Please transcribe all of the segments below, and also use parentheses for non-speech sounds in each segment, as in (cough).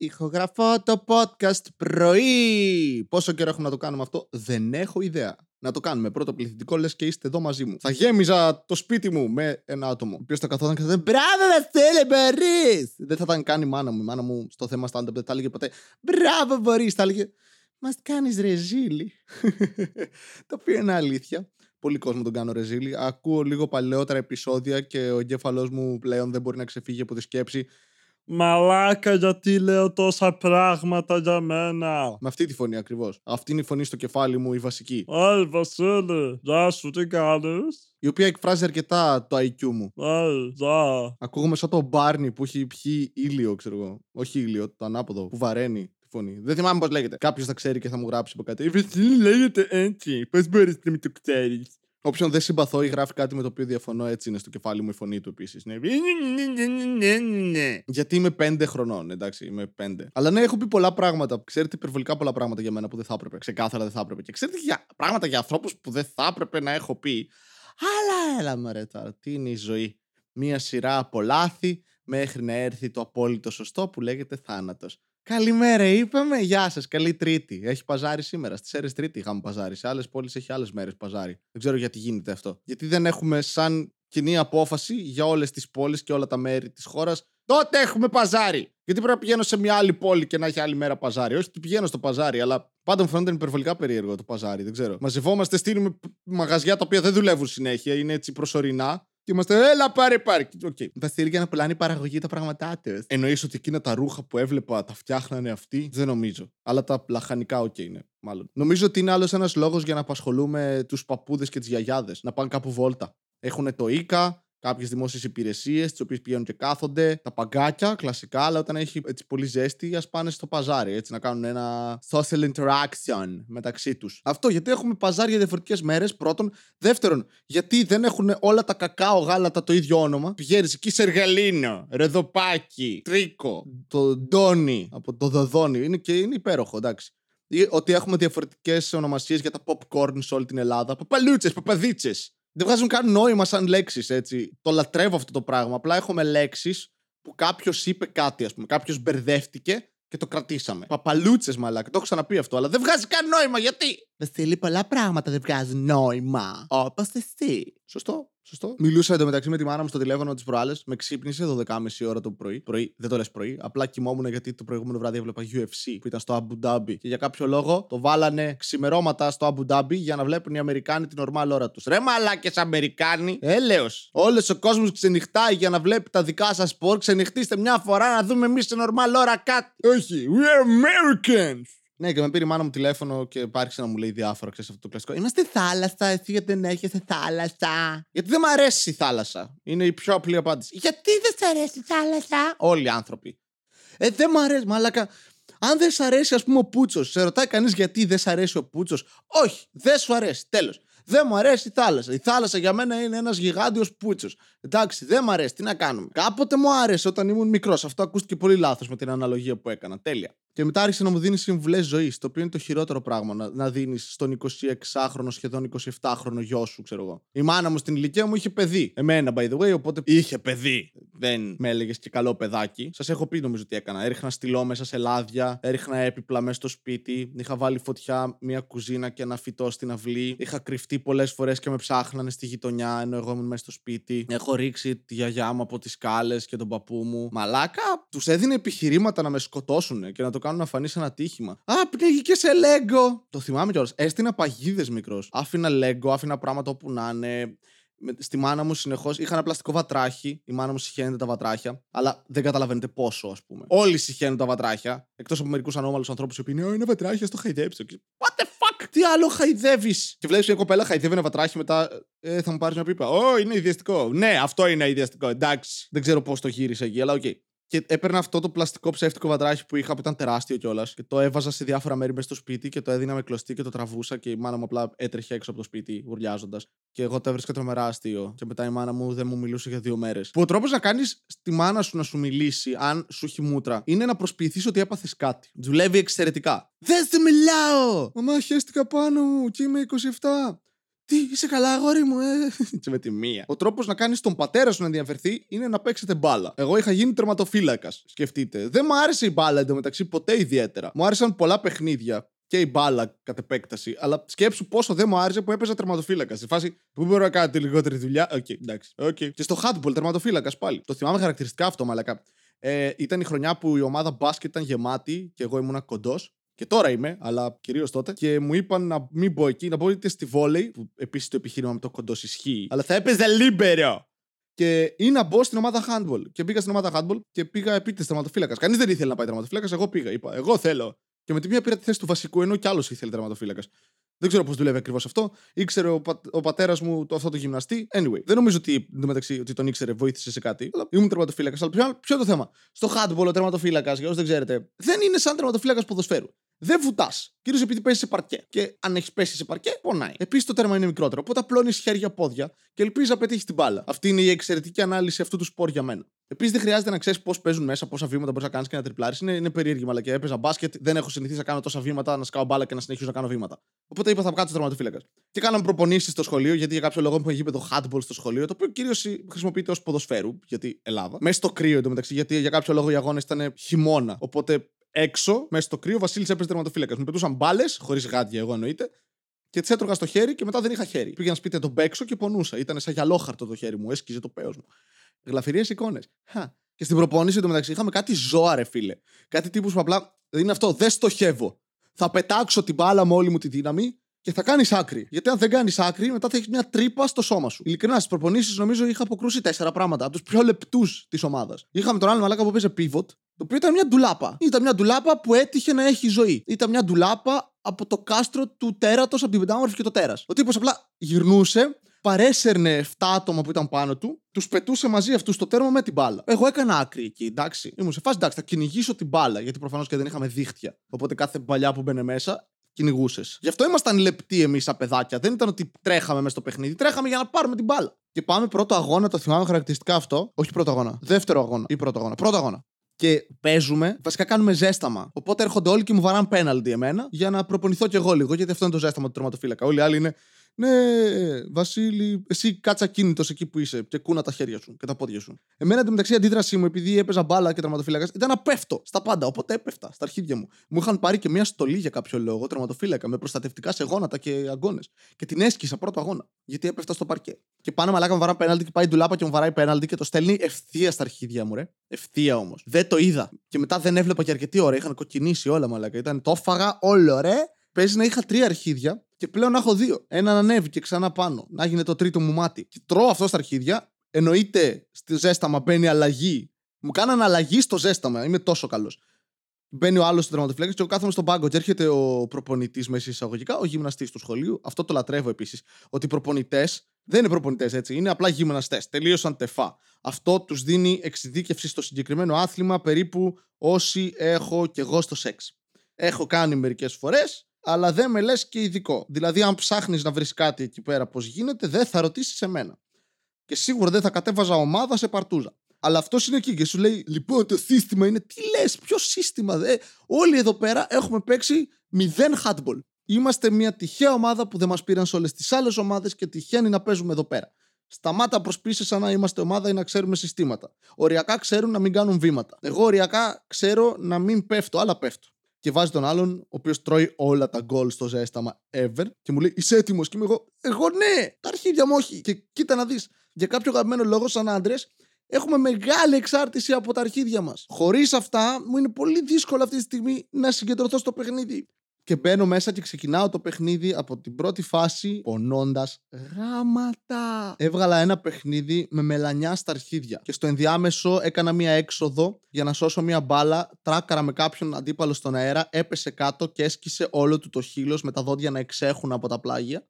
Ηχογραφώ το podcast πρωί. Πόσο καιρό έχουμε να το κάνουμε αυτό, δεν έχω ιδέα. Να το κάνουμε πρώτο πληθυντικό, λες και είστε εδώ μαζί μου. Θα γέμιζα το σπίτι μου με ένα άτομο. Ο οποίος θα καθόταν και θα ήταν Μπράβο, Βασίλη, μπορείς! Δεν θα ήταν καν η μάνα μου. Η μάνα μου στο θέμα stand-up δεν θα έλεγε ποτέ Μπράβο, μπορείς! Θα έλεγε Μας κάνεις ρεζίλι. (laughs) το οποίο είναι αλήθεια. Πολύ κόσμο τον κάνω ρεζίλι. Ακούω λίγο παλαιότερα επεισόδια και ο εγκέφαλός μου πλέον δεν μπορεί να ξεφύγει από τη σκέψη. Μαλάκα, γιατί λέω τόσα πράγματα για μένα. Με αυτή τη φωνή ακριβώς. Αυτή είναι η φωνή στο κεφάλι μου, η βασική. Άι, Βασίλη, γεια σου, τι κάνεις; Η οποία εκφράζει αρκετά το IQ μου. Άι, γεια. Ακούγομαι σαν το Μπάρνι που έχει πιει ήλιο, ξέρω εγώ. Όχι ήλιο, το ανάποδο, που βαραίνει τη φωνή. Δεν θυμάμαι πώς λέγεται. Κάποιος θα ξέρει και θα μου γράψει από κάτι. Η Βασίλη λέγεται έτσι. Πώς μπορείς να μην το ξέρεις; Όποιον δεν συμπαθώ ή γράφει κάτι με το οποίο διαφωνώ, έτσι είναι στο κεφάλι μου η φωνή του επίσης. Ναι. Γιατί είμαι πέντε χρονών, εντάξει, είμαι πέντε. Αλλά ναι, έχω πει πολλά πράγματα. Ξέρετε υπερβολικά πολλά πράγματα για μένα που δεν θα έπρεπε. Ξεκάθαρα δεν θα έπρεπε. Και ξέρετε για πράγματα για ανθρώπους που δεν θα έπρεπε να έχω πει. Αλλά έλα μωρέ τώρα, τι είναι η ζωή; Μία σειρά από λάθη μέχρι να έρθει το απόλυτο σωστό που λέγεται θάνατος. Καλημέρα, είπαμε. Γεια σας. Καλή Τρίτη. Έχει παζάρι σήμερα. Στις αίρε Τρίτη είχαμε παζάρι. Σε άλλες πόλεις έχει άλλες μέρες παζάρι. Δεν ξέρω γιατί γίνεται αυτό. Γιατί δεν έχουμε σαν κοινή απόφαση για όλες τις πόλεις και όλα τα μέρη της χώρας. Τότε έχουμε παζάρι. Γιατί πρέπει να πηγαίνω σε μια άλλη πόλη και να έχει άλλη μέρα παζάρι. Όχι ότι πηγαίνω στο παζάρι, αλλά πάντα μου φαίνεται υπερβολικά περίεργο το παζάρι. Δεν ξέρω. Μαζευόμαστε, στείλουμε μαγαζιά τα οποία δεν δουλεύουν συνέχεια. Είναι έτσι προσωρινά. Και είμαστε, έλα πάρε πάρε. Okay. Τα στείλει για να πουλάνε η παραγωγή τα πράγματά του. Εννοείς ότι εκείνα τα ρούχα που έβλεπα τα φτιάχνανε αυτοί; Δεν νομίζω. Αλλά τα λαχανικά, ok okay, είναι. Μάλλον. Νομίζω ότι είναι άλλος ένας λόγος για να απασχολούμε τους παππούδες και τις γιαγιάδες. Να πάνε κάπου βόλτα. Έχουν το ΙΚΑ, κάποιες δημόσιες υπηρεσίες, τις οποίες πηγαίνουν και κάθονται, τα παγκάκια, κλασικά, αλλά όταν έχει έτσι πολύ ζέστη, ας πάνε στο παζάρι, έτσι να κάνουν ένα social interaction μεταξύ τους. Αυτό γιατί έχουμε παζάρια διαφορετικές μέρες, πρώτον. Δεύτερον, γιατί δεν έχουν όλα τα κακάο γάλατα το ίδιο όνομα. Πηγαίνεις εκεί σε εργαλίνο, ρεδοπάκι, τρίκο, το ντόνι από το δοδόνι. Είναι και είναι υπέροχο, εντάξει. Ή ότι έχουμε διαφορετικές ονομασίες για τα popcorn σε όλη την Ελλάδα. Παπαλούτσες, παπαδίτσες δεν βγάζουν καν νόημα σαν λέξεις, έτσι. Το λατρεύω αυτό το πράγμα. Απλά έχουμε λέξεις που κάποιος είπε κάτι, ας πούμε. Κάποιος μπερδεύτηκε και το κρατήσαμε. Παπαλούτσες, μαλάκα. Το έχω ξαναπεί αυτό, αλλά δεν βγάζει καν νόημα. Γιατί; Βασίλη, πολλά πράγματα δεν βγάζουν νόημα. Όπως εσύ. Σωστό. Σωστό. Μιλούσα εντωμεταξύ με τη μάνα μου στο τηλέφωνο τη προάλλες. Με ξύπνησε 12.30 ώρα το πρωί. πρωί. Δεν το λες πρωί. Απλά κοιμόμουν γιατί το προηγούμενο βράδυ έβλεπα UFC που ήταν στο Abu Dhabi. Και για κάποιο λόγο το βάλανε ξημερώματα στο Abu Dhabi για να βλέπουν οι Αμερικάνοι την ορμάλ ώρα τους. Ρε μαλάκες Αμερικάνοι. Έλεω. Όλος ο κόσμος ξενυχτάει για να βλέπει τα δικά σας σπορ. Ξενυχτήστε μια φορά να δούμε εμείς την ορμάλ ώρα κάτι. Όχι. We are Americans. Ναι, και με πήρε η μάνα μου τηλέφωνο και άρχισε να μου λέει διάφορα, ξέρεις αυτό το κλασικό. Είμαστε θάλασσα, εσύ γιατί δεν έρχεσαι θάλασσα; Γιατί δεν μου αρέσει η θάλασσα. Είναι η πιο απλή απάντηση. Γιατί δεν σ' αρέσει η θάλασσα; Όλοι οι άνθρωποι. Ε, δεν μου αρέσει, μαλάκα. Αν δεν σ' αρέσει, ας πούμε, ο Πούτσος, σε ρωτάει κανείς γιατί δεν σ' αρέσει ο Πούτσος; Όχι, δεν σου αρέσει. Τέλος. Δεν μου αρέσει η θάλασσα. Η θάλασσα για μένα είναι ένας γιγάντιος πούτσος. Εντάξει, δεν μου αρέσει. Τι να κάνουμε. Κάποτε μου άρεσε όταν ήμουν μικρός. Αυτό ακούστηκε πολύ λάθος με την αναλογία που έκανα. Τέλεια. Και μετά άρχισε να μου δίνεις συμβουλές ζωής, το οποίο είναι το χειρότερο πράγμα να, να δίνεις στον 26χρονο, σχεδόν 27χρονο γιο σου, ξέρω εγώ. Η μάνα μου στην ηλικία μου είχε παιδί. Εμένα, by the way, οπότε είχε παιδί. Δεν με έλεγες και καλό παιδάκι. Σας έχω πει νομίζω τι έκανα. Έριχνα στυλό μέσα σε λάδια, έριχνα έπιπλα μέσα στο σπίτι, είχα βάλει φωτιά μια κουζίνα και ένα φυτό στην αυλή. Είχα κρυφτεί πολλές φορές και με ψάχνανε στη γειτονιά ενώ εγώ ήμουν μέσα στο σπίτι. Έχω ρίξει τη γιαγιά μου από τις σκάλες και τον παππού μου. Μαλάκα, τους έδινε επιχειρήματα να με σκοτώσουν και να το κάνουν να φανεί ένα τύχημα. Α, πνίγηκε σε λέγκο. Το θυμάμαι κιόλας. Έστεινα παγίδες μικρός. Άφηνα λέγκο, άφηνα πράγματα όπου να είναι. Στη μάνα μου συνεχώς είχα ένα πλαστικό βατράχι. Η μάνα μου συχαίνεται τα βατράχια. Αλλά δεν καταλαβαίνετε πόσο, ας πούμε. Όλοι συχαίνουν τα βατράχια. Εκτός από μερικούς ανώμαλους ανθρώπους που είναι είναι βατράχια, στο χαϊδέψω. What the fuck, τι άλλο χαϊδεύεις; Και βλέπεις μια κοπέλα χαϊδεύει ένα βατράχι μετά. Ε, θα μου πάρεις μια πίπα. Ω, είναι αηδιαστικό. Ναι, αυτό είναι αηδιαστικό. Εντάξει. Δεν ξέρω πώς το γύρισε εκεί, αλλά ok. Okay. Και έπαιρνα αυτό το πλαστικό ψεύτικο βατράχι που είχα που ήταν τεράστιο κιόλας. Και το έβαζα σε διάφορα μέρη μέσα στο σπίτι και το έδινα με κλωστή και το τραβούσα. Και η μάνα μου απλά έτρεχε έξω από το σπίτι, ουρλιάζοντας. Και εγώ το έβρισκα τρομερά αστείο. Και μετά η μάνα μου δεν μου μιλούσε για δύο μέρες. Που ο τρόπος να κάνεις στη μάνα σου να σου μιλήσει, αν σου έχει μούτρα, είναι να προσποιηθείς ότι έπαθες κάτι. Δουλεύει εξαιρετικά. Δεν σε μιλάω! Μαμά, χέστηκα πάνω μου και είμαι 27. Τι, είσαι καλά, αγόρι μου, ε; (laughs) Και με τη μία. Ο τρόπος να κάνεις τον πατέρα σου να ενδιαφερθεί είναι να παίξετε μπάλα. Εγώ είχα γίνει τερματοφύλακας. Σκεφτείτε. Δεν μου άρεσε η μπάλα εντωμεταξύ ποτέ ιδιαίτερα. Μου άρεσαν πολλά παιχνίδια και η μπάλα κατ' επέκταση. Αλλά σκέψου πόσο δεν μου άρεσε που έπαιζα τερματοφύλακας. Στη φάση που μπορώ να κάνω τη λιγότερη δουλειά; Ok, okay, εντάξει. Okay. Και στο handball τερματοφύλακας πάλι. Το θυμάμαι χαρακτηριστικά αυτό, μαλάκα. Ε, ήταν η χρονιά που η ομάδα μπάσκετ ήταν γεμάτη και εγώ ήμουν κοντός. Και τώρα είμαι, αλλά κυρίως τότε. Και μου είπαν να μην μπω εκεί, να μπω είτε στη βόλεϊ, που επίσης το επιχείρημα με το κοντός ισχύει. Αλλά θα έπαιζε λίμπερο. Και ή να μπω στην ομάδα handball. Και πήγα στην ομάδα handball και πήγα επίτηδε τερματοφύλακας. Κανείς δεν ήθελε να πάει τερματοφύλακας. Εγώ πήγα. Είπα, Εγώ θέλω. Και με τη μία πήρα τη θέση του βασικού, ενώ κι άλλος ήθελε τερματοφύλακας. Δεν ξέρω πώς δουλεύει ακριβώς αυτό. Ήξερε ο, πα, ο πατέρας μου το, αυτό το γυμναστή. Anyway, δεν νομίζω ότι, μεταξύ, ότι τον ήξερε, βοήθησε σε κάτι. Αλλά ήμουν τερματοφύλακας. Αλλά ποιο, ποιο είναι το θέμα; Στο handball ο τερματοφύλακας, για όσους δεν ξέρετε, δεν είναι σαν τερματοφύλακας ποδοσφαίρου. Δεν βουτάς. Κυρίως επειδή παίζεις σε παρκέ. Και αν έχεις πέσει σε παρκέ, πονάει. Επίσης το τέρμα είναι μικρότερο. Οπότε απλώνεις χέρια πόδια και ελπίζεις να πετύχεις την μπάλα. Αυτή είναι η εξαιρετική ανάλυση αυτού του σπορ για μένα. Επίσης δεν χρειάζεται να ξέρεις πώς παίζουν μέσα, πόσα βήματα μπορείς να κάνεις και να τριπλάρεις. Είναι, είναι περίεργη αλλά και έπαιζα μπάσκετ. Δεν έχω συνηθίσει να κάνω τόσα βήματα, να σκάω μπάλα και να συνεχίσω να κάνω βήματα. Οπότε είπα θα κάτσω τερματοφύλακας. Και κάναμε προπονήσεις στο σχολείο, γιατί για κάποιο λόγο έχουμε γήπεδο handball στο σχολείο, το οποίο κυρίως χρησιμοποιείται ως ποδοσφαίρου, γιατί Ελλάδα. Μέσα στο κρύο εντωμεταξύ, γιατί για κάποιο λόγο οι αγώνες ήταν χειμώνα. Οπότε έξω, μέσα στο κρύο, ο Βασίλης έπαιζε τερματοφύλακα. Μου πετούσαν μπάλες, χωρίς γάντια εγώ εννοείται, και τις έτρωγα στο χέρι και μετά δεν είχα χέρι. Πήγαινα σπίτι τον παίξω και πονούσα. Ήταν σαν γυαλόχαρτο το χέρι μου, έσκυζε το πέος μου. Γλαφυρίες εικόνες. Και στην προπόνηση του μεταξύ είχαμε κάτι ζώα, ρε φίλε. Κάτι τύπους που απλά είναι αυτό, δεν στοχεύω. Θα πετάξω την μπάλα με όλη μου τη δύναμη και θα κάνεις άκρη. Γιατί αν δεν κάνεις άκρη, μετά θα έχεις μια τρύπα στο σώμα σου. Ειλικρινά, στις προπονήσεις νομίζω είχα αποκρούσει τέσσερα πράγματα από τους πιο λεπτούς της ομάδας. Είχαμε τον άλλο μαλάκα που παίζει pivot, το οποίο ήταν μια ντουλάπα. Ήταν μια ντουλάπα που έτυχε να έχει ζωή. Ήταν μια ντουλάπα από το κάστρο του τέρατος από την πεντάμορφη και το τέρας. Ο τύπος απλά γυρνούσε, παρέσαιρνε 7 άτομα που ήταν πάνω του, τους πετούσε μαζί αυτούς στο τέρμα με την μπάλα. Εγώ έκανα άκρη εκεί, εντάξει. Ήμουν σε φάση, εντάξει, θα κυνηγήσω την μπάλα, γιατί προφανώς και δεν είχαμε δίχτυα. Οπότε κάθε παλιά που μπαινε μέσα κυνηγούσες. Γι' αυτό ήμασταν λεπτοί εμείς σαν παιδάκια. Δεν ήταν ότι τρέχαμε μέσα στο παιχνίδι. Τρέχαμε για να πάρουμε την μπάλα. Και πάμε πρώτο αγώνα, το θυμάμαι χαρακτηριστικά αυτό. Όχι πρώτο αγώνα. Δεύτερο αγώνα ή πρώτο αγώνα. Πρώτο αγώνα. Και παίζουμε, βασικά κάνουμε ζέσταμα. Οπότε έρχονται όλοι και μου βαράνε πέναλτι εμένα για να προπονηθώ κι εγώ λίγο, γιατί αυτό είναι το ζέσταμα του τερματοφύλακα. Όλοι οι άλλοι είναι ναι, Βασίλη, εσύ κάτσα κίνητο εκεί που είσαι και κούνα τα χέρια σου και τα πόδια σου. Εμένα εντωμεταξύ η αντίδρασή μου, επειδή έπαιζα μπάλα και τερματοφύλακας, ήταν να πέφτω στα πάντα. Οπότε έπεφτα στα αρχίδια μου. Μου είχαν πάρει και μια στολή για κάποιο λόγο, τερματοφύλακα, με προστατευτικά σε γόνατα και αγκώνε. Και την έσκησα πρώτο αγώνα. Γιατί έπεφτα στο παρκέ. Και πάνω μαλάκα μου βαρά πέναλτι και πάει ντουλάπα και μου βαράει πέναλτι και το στέλνει ευθεία στα αρχίδια μου, ρε. Ευθεία όμως. Δεν το είδα. Και μετά δεν έβλεπα και αρκετή ώρα. Είχαν κοκκινήσει όλα μαλάκα. Ήταν το φάγα όλο, ρε. Παίζει να είχα τρία αρχίδια και πλέον να έχω δύο. Ένα να ανέβει και ξανά πάνω. Να γίνει το τρίτο μου μάτι. Και τρώω αυτό στα αρχίδια. Εννοείται στη ζέσταμα μπαίνει αλλαγή. Μου κάνανε αλλαγή στο ζέσταμα. Είμαι τόσο καλός. Μπαίνει ο άλλος στο τερματοφύλακα και εγώ κάθομαι στον πάγκο. Και έρχεται ο προπονητής μέσα εισαγωγικά, ο γυμναστής του σχολείου. Αυτό το λατρεύω επίσης. Ότι οι προπονητές δεν είναι προπονητές έτσι. Είναι απλά γυμναστές. Τελείωσαν τεφά. Αυτό τους δίνει εξειδίκευση στο συγκεκριμένο άθλημα περίπου όσοι έχω κι εγώ στο σεξ. Έχω κάνει μερικές φορές αλλά δεν με λες και ειδικό. Δηλαδή, αν ψάχνεις να βρεις κάτι εκεί πέρα πώς γίνεται, δεν θα ρωτήσεις εμένα. Και σίγουρα δεν θα κατέβαζα ομάδα σε παρτούζα. Αλλά αυτός είναι εκεί και σου λέει: Λοιπόν, το σύστημα είναι. Τι λες, ποιο σύστημα, δε. Όλοι εδώ πέρα έχουμε παίξει μηδέν handball. Είμαστε μια τυχαία ομάδα που δεν μας πήραν σε όλες τις άλλες ομάδες και τυχαίνει να παίζουμε εδώ πέρα. Σταμάτα προσπίσει σαν να είμαστε ομάδα ή να ξέρουμε συστήματα. Οριακά ξέρουν να μην κάνουν βήματα. Εγώ οριακά ξέρω να μην πέφτω, αλλά πέφτω και βάζει τον άλλον, ο οποίος τρώει όλα τα γκολ στο ζέσταμα ever και μου λέει Είσαι έτοιμος. Και είμαι εγώ, Εγώ ναι, τα αρχίδια μου όχι. Και κοίτα να δεις, για κάποιο αγαπημένο λόγο, σαν άντρες, έχουμε μεγάλη εξάρτηση από τα αρχίδια μας. Χωρίς αυτά, μου είναι πολύ δύσκολο αυτή τη στιγμή να συγκεντρωθώ στο παιχνίδι και μπαίνω μέσα και ξεκινάω το παιχνίδι από την πρώτη φάση πονώντας γάματα. Έβγαλα ένα παιχνίδι με μελανιά στα αρχίδια. Και στο ενδιάμεσο έκανα μία έξοδο για να σώσω μία μπάλα. Τράκαρα με κάποιον αντίπαλο στον αέρα, έπεσε κάτω και έσκησε όλο του το χείλος με τα δόντια να εξέχουν από τα πλάγια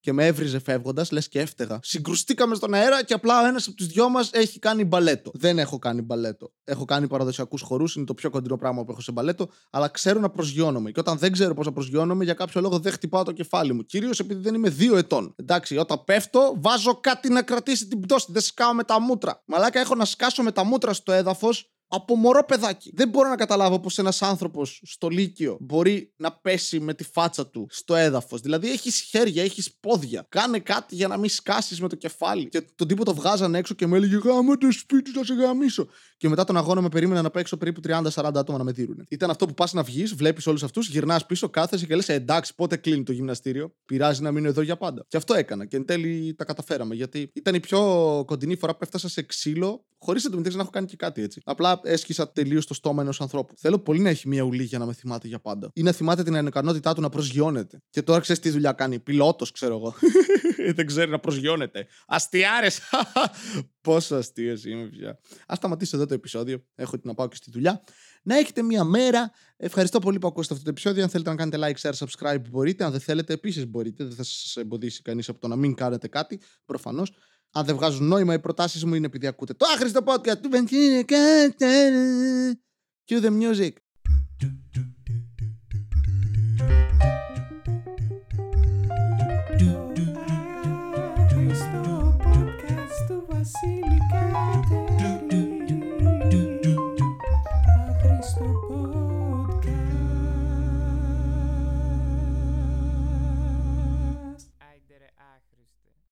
και με έβριζε φεύγοντας, λες και έφταιγα. Συγκρουστήκαμε στον αέρα και απλά ο ένας από τους δυο μας έχει κάνει μπαλέτο. Δεν έχω κάνει μπαλέτο. Έχω κάνει παραδοσιακούς χορούς, είναι το πιο κοντινό πράγμα που έχω σε μπαλέτο, αλλά ξέρω να προσγειώνομαι. Και όταν δεν ξέρω πώς να προσγειώνομαι, για κάποιο λόγο δεν χτυπάω το κεφάλι μου. Κυρίως επειδή δεν είμαι δύο ετών. Εντάξει, όταν πέφτω, βάζω κάτι να κρατήσει την πτώση. Δεν σκάω με τα μούτρα. Μαλάκα έχω να σκάσω με τα μούτρα στο έδαφος από μωρό παιδάκι. Δεν μπορώ να καταλάβω πως ένας άνθρωπος στο Λύκειο μπορεί να πέσει με τη φάτσα του στο έδαφος. Δηλαδή έχεις χέρια, έχεις πόδια. Κάνε κάτι για να μην σκάσεις με το κεφάλι. Και τον τύπο το βγάζανε έξω και μου έλεγε Γάμο το σπίτι, θα σε γαμίσω. Και μετά τον αγώνα με περίμενα να παίξω περίπου 30-40 άτομα να με δίνουν. Ήταν αυτό που πας να βγεις, βλέπεις όλους αυτούς, γυρνάς πίσω, κάθεσαι και λες εντάξει, πότε κλείνει το γυμναστήριο; Πειράζει να μείνω εδώ για πάντα. Και αυτό έκανα. Και εν τέλει τα καταφέραμε. Γιατί ήταν η πιο κοντινή φορά που έφτασα σε ξύλο, χωρίς να το να έχω κάνει και κάτι έτσι. Απλά έσκυσα τελείως το στόμα ενός ανθρώπου. Θέλω πολύ να έχει μια ουλή για να με θυμάται για πάντα. Ή να θυμάται την ανεκανότητά του να προσγειώνεται. Και τώρα ξέρεις τι δουλειά κάνει. Πιλότος, ξέρω εγώ. (laughs) Δεν ξέρει να προσγειώνεται. Αστιάρες! (laughs) Πόσο αστείος είμαι πια. Α σταματήσω εδώ το επεισόδιο. Έχω την να πάω και στη δουλειά. Να έχετε μία μέρα. Ευχαριστώ πολύ που ακούσατε αυτό το επεισόδιο. Αν θέλετε να κάνετε like, share, subscribe, μπορείτε. Αν δεν θέλετε, επίσης μπορείτε. Δεν θα σας εμποδίσει κανείς από το να μην κάνετε κάτι. Προφανώς. Αν δεν βγάζουν νόημα, οι προτάσεις μου είναι επειδή ακούτε το άχρηστο podcast του Βεντίνε. Cue the music.